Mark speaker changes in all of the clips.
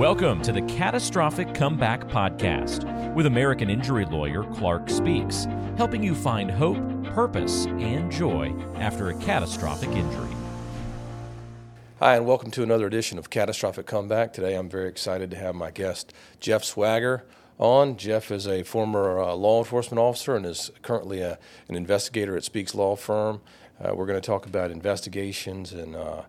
Speaker 1: Welcome to the Catastrophic Comeback Podcast with American injury lawyer Clarke Speaks, helping you find hope, purpose, and joy after a catastrophic injury.
Speaker 2: Hi, and welcome to another edition of Catastrophic Comeback. Today I'm very excited to have my guest, Jeff Swagger, on. Jeff is a former uh, law enforcement officer and is currently a, an investigator at Speaks Law Firm. Uh, we're going to talk about investigations and, uh,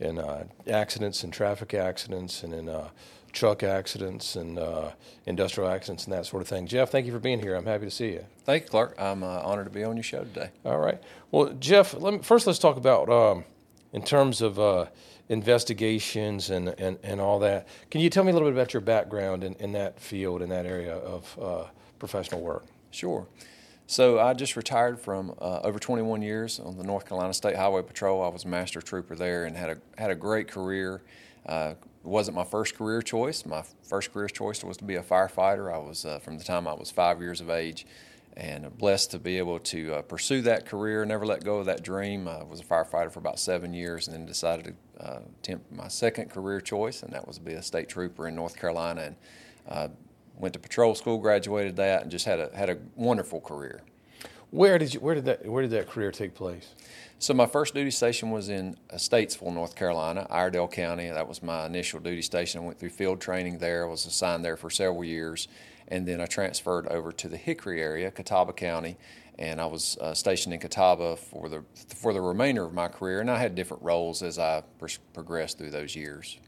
Speaker 2: and uh, accidents and traffic accidents and in uh, truck accidents and uh, industrial accidents and that sort of thing. Jeff, thank you for being here. I'm happy to see you.
Speaker 3: Thank you, Clarke. I'm uh, honored to be on your show today.
Speaker 2: All right. Well, Jeff, let me, first let's talk about um, in terms of uh, investigations and, and, and all that. Can you tell me a little bit about your background in, in that field, in that area of uh, professional work?
Speaker 3: Sure. So I just retired from uh, over 21 years on the North Carolina State Highway Patrol. I was a master trooper there and had a had a great career. Uh, wasn't my first career choice. My first career choice was to be a firefighter. I was uh, from the time I was five years of age, and blessed to be able to uh, pursue that career. Never let go of that dream. I was a firefighter for about seven years, and then decided to uh, attempt my second career choice, and that was to be a state trooper in North Carolina. And uh, went to patrol school, graduated that, and just had a had a wonderful career.
Speaker 2: Where did you where did that where did that career take place?
Speaker 3: So my first duty station was in Statesville, North Carolina, Iredell County. That was my initial duty station. I went through field training there. I was assigned there for several years, and then I transferred over to the Hickory area, Catawba County, and I was uh, stationed in Catawba for the for the remainder of my career. And I had different roles as I pr- progressed through those years.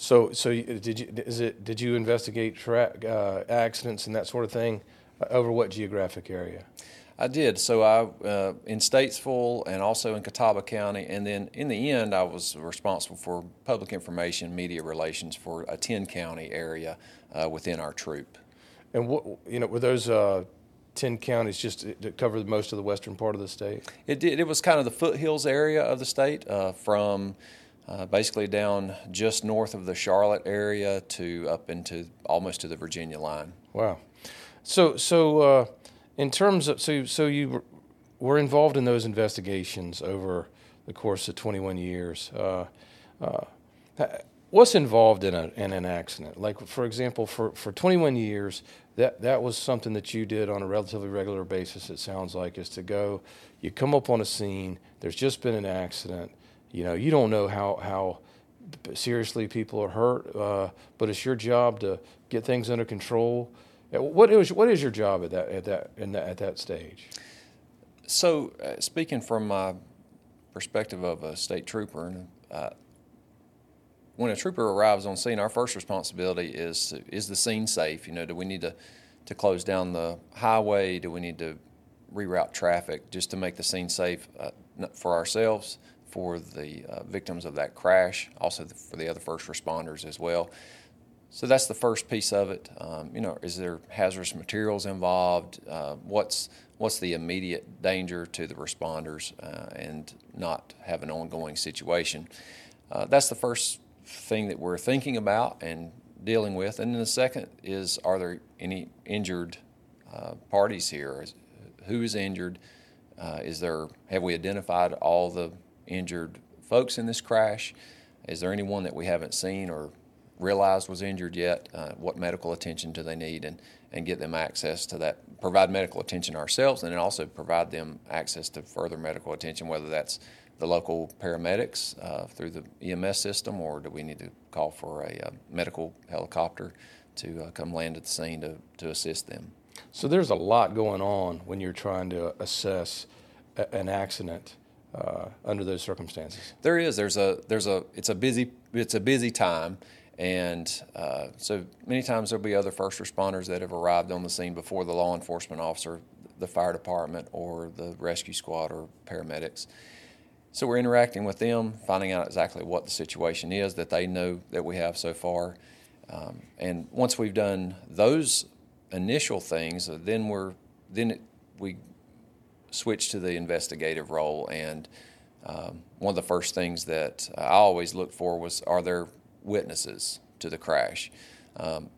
Speaker 2: So, so did you is it did you investigate tra- uh, accidents and that sort of thing uh, over what geographic area?
Speaker 3: I did. So I uh, in Statesville and also in Catawba County, and then in the end, I was responsible for public information, media relations for a ten county area uh, within our troop.
Speaker 2: And what you know were those uh, ten counties just to cover most of the western part of the state?
Speaker 3: It did. It was kind of the foothills area of the state, uh, from uh, basically down just north of the Charlotte area to up into almost to the Virginia line.
Speaker 2: Wow. So so uh, in terms of so so you were involved in those investigations over the course of 21 years. Uh, uh, what's involved in, a, in an accident? Like for example, for, for 21 years, that that was something that you did on a relatively regular basis. It sounds like is to go, you come up on a scene. There's just been an accident. You know, you don't know how how seriously people are hurt, uh, but it's your job to get things under control what is what is your job at that at that, at that stage?
Speaker 3: So, uh, speaking from my perspective of a state trooper, uh, when a trooper arrives on scene, our first responsibility is is the scene safe? You know, do we need to to close down the highway? Do we need to reroute traffic just to make the scene safe uh, for ourselves, for the uh, victims of that crash, also for the other first responders as well? So that's the first piece of it. Um, you know, is there hazardous materials involved? Uh, what's what's the immediate danger to the responders, uh, and not have an ongoing situation? Uh, that's the first thing that we're thinking about and dealing with. And then the second is, are there any injured uh, parties here? Is, who is injured? Uh, is there have we identified all the injured folks in this crash? Is there anyone that we haven't seen or realized was injured yet, uh, what medical attention do they need, and, and get them access to that, provide medical attention ourselves, and then also provide them access to further medical attention, whether that's the local paramedics uh, through the EMS system, or do we need to call for a, a uh, medical helicopter to uh, come land at the scene to, to assist them?
Speaker 2: So there's a lot going on when you're trying to assess a, an accident. Uh, under those circumstances,
Speaker 3: there is. There's a. There's a. It's a busy. It's a busy time, and uh, so many times there'll be other first responders that have arrived on the scene before the law enforcement officer, the fire department, or the rescue squad or paramedics. So we're interacting with them, finding out exactly what the situation is that they know that we have so far. Um, and once we've done those initial things, then we're then it, we switch to the investigative role. And um, one of the first things that I always look for was: Are there witnesses to the crash um,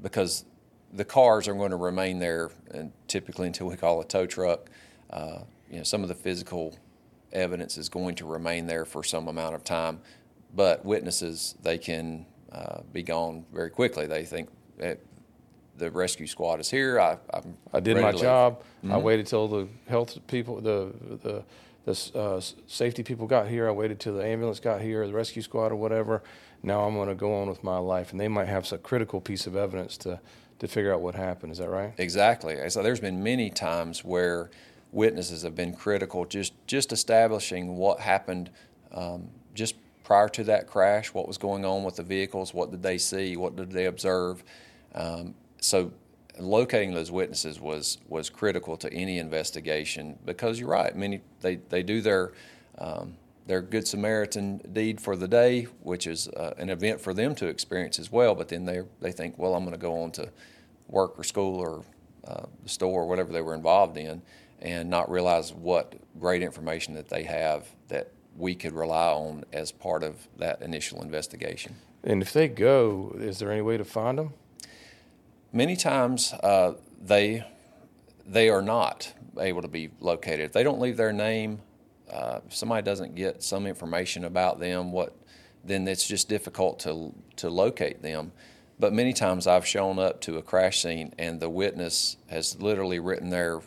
Speaker 3: because the cars are going to remain there and typically until we call a tow truck. Uh, you know, some of the physical evidence is going to remain there for some amount of time, but witnesses they can uh, be gone very quickly. They think that the rescue squad is here. I, I'm
Speaker 2: I did my job. I waited till the health people, the the the uh, safety people got here. I waited till the ambulance got here, the rescue squad or whatever. Now I'm going to go on with my life, and they might have some critical piece of evidence to to figure out what happened. Is that right?
Speaker 3: Exactly. So there's been many times where witnesses have been critical, just just establishing what happened um, just prior to that crash, what was going on with the vehicles, what did they see, what did they observe. Um, so locating those witnesses was was critical to any investigation because you're right. Many they they do their um, their good Samaritan deed for the day, which is uh, an event for them to experience as well. But then they they think, well, I'm going to go on to work or school or uh, the store or whatever they were involved in, and not realize what great information that they have that we could rely on as part of that initial investigation.
Speaker 2: And if they go, is there any way to find them?
Speaker 3: Many times uh, they they are not able to be located. If they don't leave their name, uh, if somebody doesn't get some information about them, what then it's just difficult to to locate them. But many times I've shown up to a crash scene and the witness has literally written their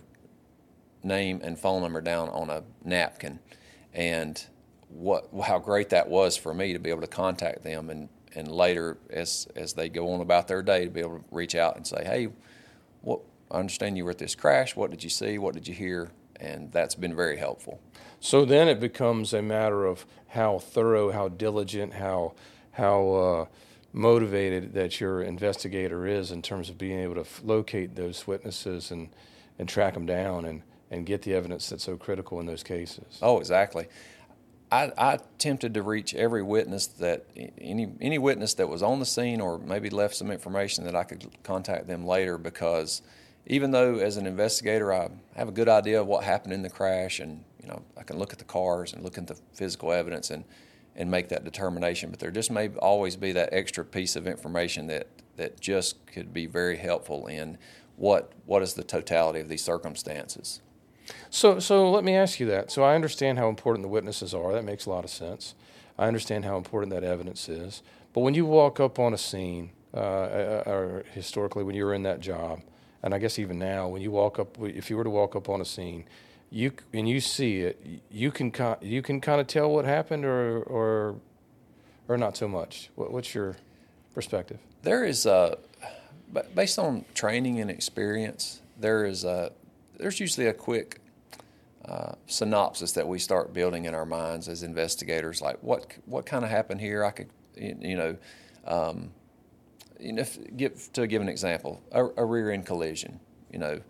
Speaker 3: name and phone number down on a napkin, and what how great that was for me to be able to contact them and and later as as they go on about their day to be able to reach out and say, hey, what I understand you were at this crash. What did you see? What did you hear? And that's been very helpful.
Speaker 2: So then it becomes a matter of how thorough, how diligent, how how uh, motivated that your investigator is in terms of being able to f- locate those witnesses and and track them down and and get the evidence that's so critical in those cases.
Speaker 3: Oh, exactly. I, I attempted to reach every witness that any any witness that was on the scene or maybe left some information that I could contact them later because even though as an investigator I have a good idea of what happened in the crash and you know I can look at the cars and look at the physical evidence and and make that determination but there just may always be that extra piece of information that that just could be very helpful in what what is the totality of these circumstances.
Speaker 2: So, so let me ask you that. So I understand how important the witnesses are. That makes a lot of sense. I understand how important that evidence is. But when you walk up on a scene, uh, uh, or historically when you were in that job, and I guess even now, when you walk up, if you were to walk up on a scene, you and you see it, you can you can kind of tell what happened, or or or not so much. What, what's your perspective?
Speaker 3: There is a, based on training and experience, there is a, there's usually a quick uh, synopsis that we start building in our minds as investigators. Like what what kind of happened here? I could you know, um, you know, if, give to give an example, a, a rear end collision. You know,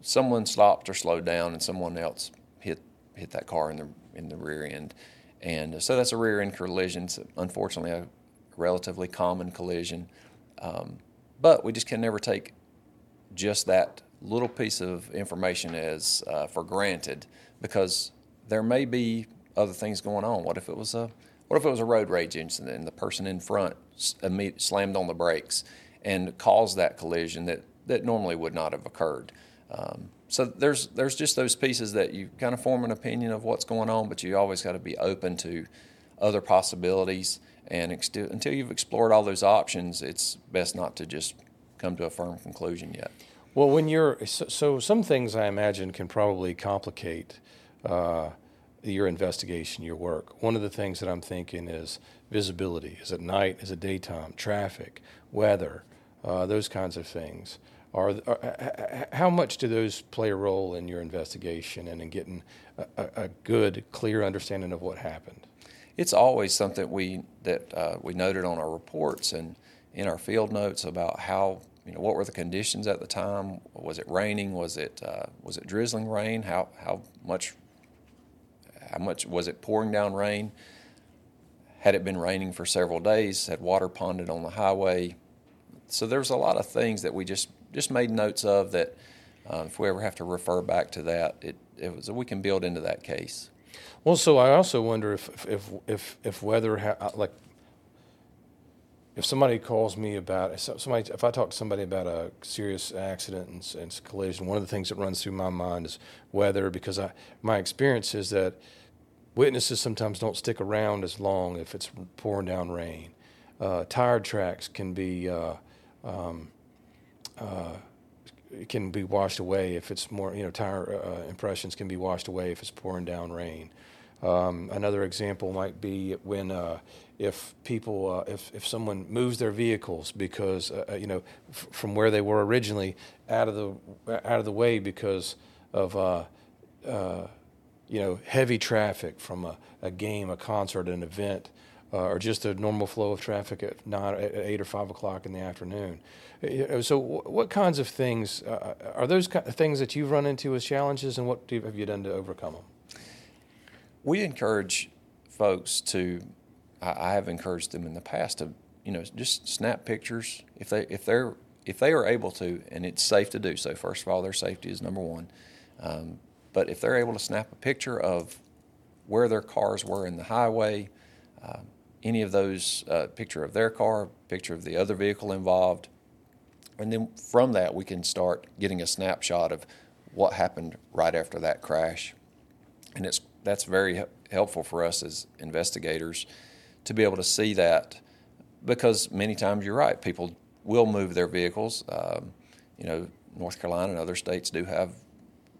Speaker 3: someone stopped or slowed down, and someone else hit hit that car in the in the rear end, and so that's a rear end collision. It's unfortunately a relatively common collision, um, but we just can never take just that little piece of information as uh, for granted because there may be other things going on. What if it was a what if it was a road rage incident and the person in front slammed on the brakes and caused that collision that, that normally would not have occurred? Um, so there's there's just those pieces that you kind of form an opinion of what's going on, but you always got to be open to other possibilities. And ex- until you've explored all those options, it's best not to just come to a firm conclusion yet.
Speaker 2: Well, when you're so, so some things I imagine can probably complicate uh, your investigation, your work. One of the things that I'm thinking is visibility. Is it night? Is it daytime? Traffic, weather, uh, those kinds of things. Are, are how much do those play a role in your investigation and in getting a, a, a good, clear understanding of what happened?
Speaker 3: It's always something we that uh, we noted on our reports and in our field notes about how you know what were the conditions at the time. Was it raining? Was it uh, was it drizzling rain? How how much how much was it pouring down rain? Had it been raining for several days? Had water ponded on the highway? So there's a lot of things that we just just made notes of that. Uh, if we ever have to refer back to that, it, it was we can build into that case.
Speaker 2: Well, so I also wonder if if if if weather ha- like if somebody calls me about somebody if I talk to somebody about a serious accident and, and collision, one of the things that runs through my mind is weather because I my experience is that witnesses sometimes don't stick around as long if it's pouring down rain. uh, tire tracks can be uh, um, can be washed away if it's more you know tire impressions can be washed away if it's pouring down rain. Um, another example might be when uh, if people uh, if if someone moves their vehicles because uh, you know f- from where they were originally out of the out of the way because of you know, heavy traffic from a, a game, a concert, an event, uh, or just a normal flow of traffic at, nine, at eight or five o'clock in the afternoon. So, what kinds of things uh, are those things that you've run into as challenges, and what have you done to overcome them?
Speaker 3: We encourage folks to. I have encouraged them in the past to, you know, just snap pictures if they if they're if they are able to, and it's safe to do so. First of all, their safety is number one. Um, but if they're able to snap a picture of where their cars were in the highway, uh, any of those, uh, picture of their car, picture of the other vehicle involved, and then from that we can start getting a snapshot of what happened right after that crash, and it's that's very helpful for us as investigators to be able to see that because many times you're right, people will move their vehicles. Um, you know, North Carolina and other states do have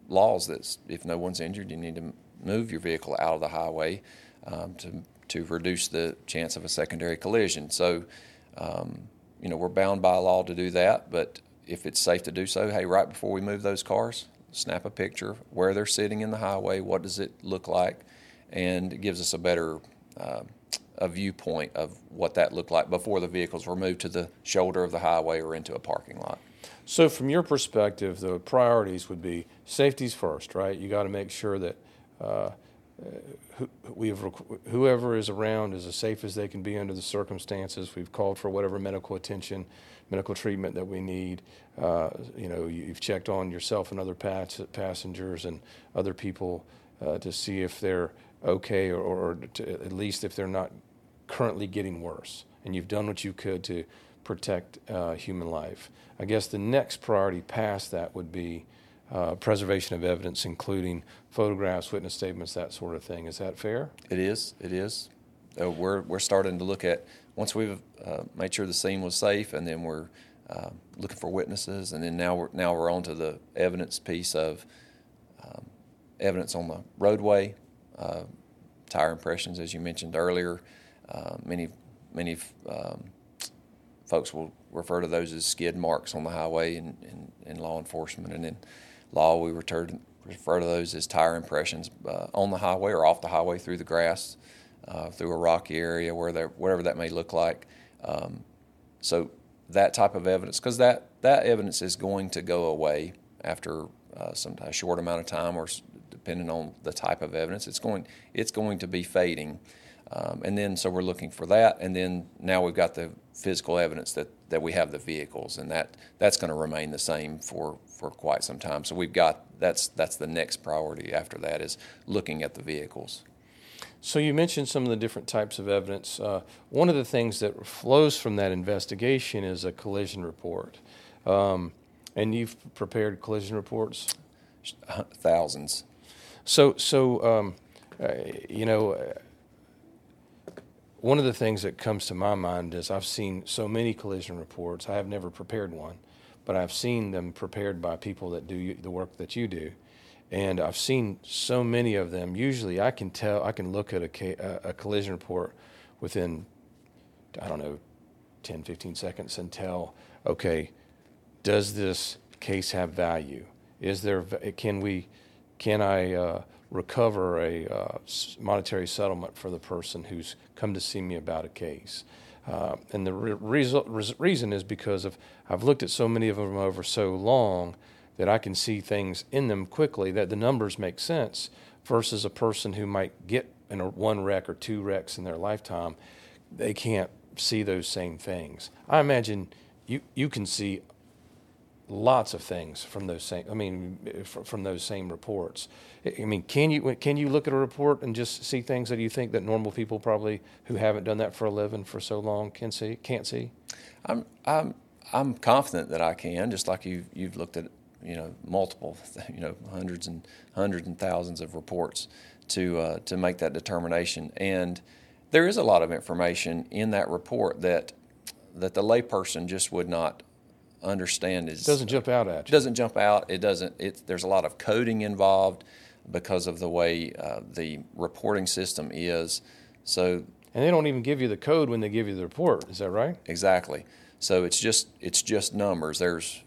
Speaker 3: laws that if no one's injured, you need to move your vehicle out of the highway um, to to reduce the chance of a secondary collision. So, um, you know, we're bound by law to do that. But if it's safe to do so, hey, right before we move those cars, snap a picture where they're sitting in the highway. What does it look like? And it gives us a better uh, a viewpoint of what that looked like before the vehicles were moved to the shoulder of the highway or into a parking lot.
Speaker 2: So, from your perspective, the priorities would be safety's first, right? You got to make sure that uh, we have, whoever is around is as safe as they can be under the circumstances. We've called for whatever medical attention, medical treatment that we need. Uh, you know, you've checked on yourself and other pass- passengers and other people uh, to see if they're okay or, or to, at least if they're not currently getting worse. And you've done what you could to protect uh, human life. I guess the next priority past that would be uh, preservation of evidence, including photographs, witness statements, that sort of thing. Is that fair?
Speaker 3: It is. It is. Uh, we're we're starting to look at once we've uh, made sure the scene was safe, and then we're uh, looking for witnesses, and then now we're now we're on to the evidence piece of um, evidence on the roadway, uh, tire impressions, as you mentioned earlier. many many um, folks will refer to those as skid marks on the highway in, in, law enforcement. And in law, we refer to, refer to those as tire impressions uh, on the highway or off the highway through the grass, uh, through a rocky area, where whatever that may look like. Um, so that type of evidence, because that, that evidence is going to go away after uh, some a short amount of time, or depending on the type of evidence, it's going it's going to be fading. Um, and then, so we're looking for that. And then now we've got the physical evidence that, that we have the vehicles, and that, that's going to remain the same for, for quite some time. So we've got that's that's the next priority after that is looking at the vehicles.
Speaker 2: So you mentioned some of the different types of evidence. Uh, one of the things that flows from that investigation is a collision report, um, and you've prepared collision reports.
Speaker 3: Thousands.
Speaker 2: So so um, uh, you know one of the things that comes to my mind is I've seen so many collision reports. I have never prepared one, but I've seen them prepared by people that do the work that you do. And I've seen so many of them. Usually I can tell, I can look at a, a collision report within, I don't know, 10, 15 seconds and tell, okay, does this case have value? Is there, can we, can I, uh, recover a uh, monetary settlement for the person who's come to see me about a case. Uh, and the re- reason is because of I've looked at so many of them over so long that I can see things in them quickly that the numbers make sense versus a person who might get in a one wreck or two wrecks in their lifetime. They can't see those same things. I imagine you, you can see lots of things from those same. I mean, from those same reports. I mean, can you can you look at a report and just see things that you think that normal people probably who haven't done that for a living for so long can see can't see?
Speaker 3: I'm I'm I'm confident that I can. Just like you you've looked at you know multiple you know hundreds and hundreds and thousands of reports to uh, to make that determination and. there is a lot of information in that report that that the layperson just would not understand. Is
Speaker 2: It doesn't jump out at you.
Speaker 3: doesn't jump out. It doesn't. It, there's a lot of coding involved because of the way uh, the reporting system is. So
Speaker 2: And they don't even give you the code when they give you the report. Is that right?
Speaker 3: exactly. So it's just it's just numbers. There's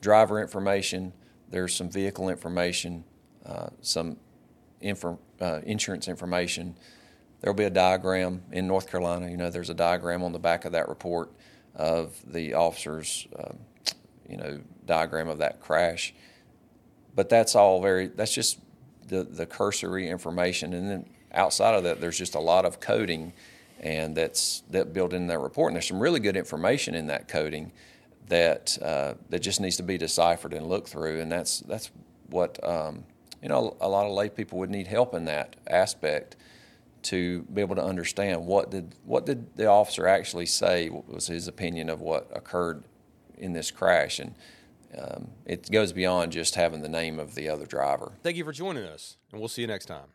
Speaker 3: driver information. There's some vehicle information. Uh, some infor, uh, insurance information. There'll be a diagram in North Carolina. You know, there's a diagram on the back of that report of the officer's, um, you know, diagram of that crash. But that's all very. That's just the the cursory information, and then outside of that, there's just a lot of coding, and that's that built in that report. And there's some really good information in that coding that uh, that just needs to be deciphered and looked through, and that's that's what um, you know. A lot of lay people would need help in that aspect to be able to understand what did what did the officer actually say what was his opinion of what occurred in this crash and um, it goes beyond just having the name of the other driver
Speaker 4: Thank you for joining us, and we'll see you next time.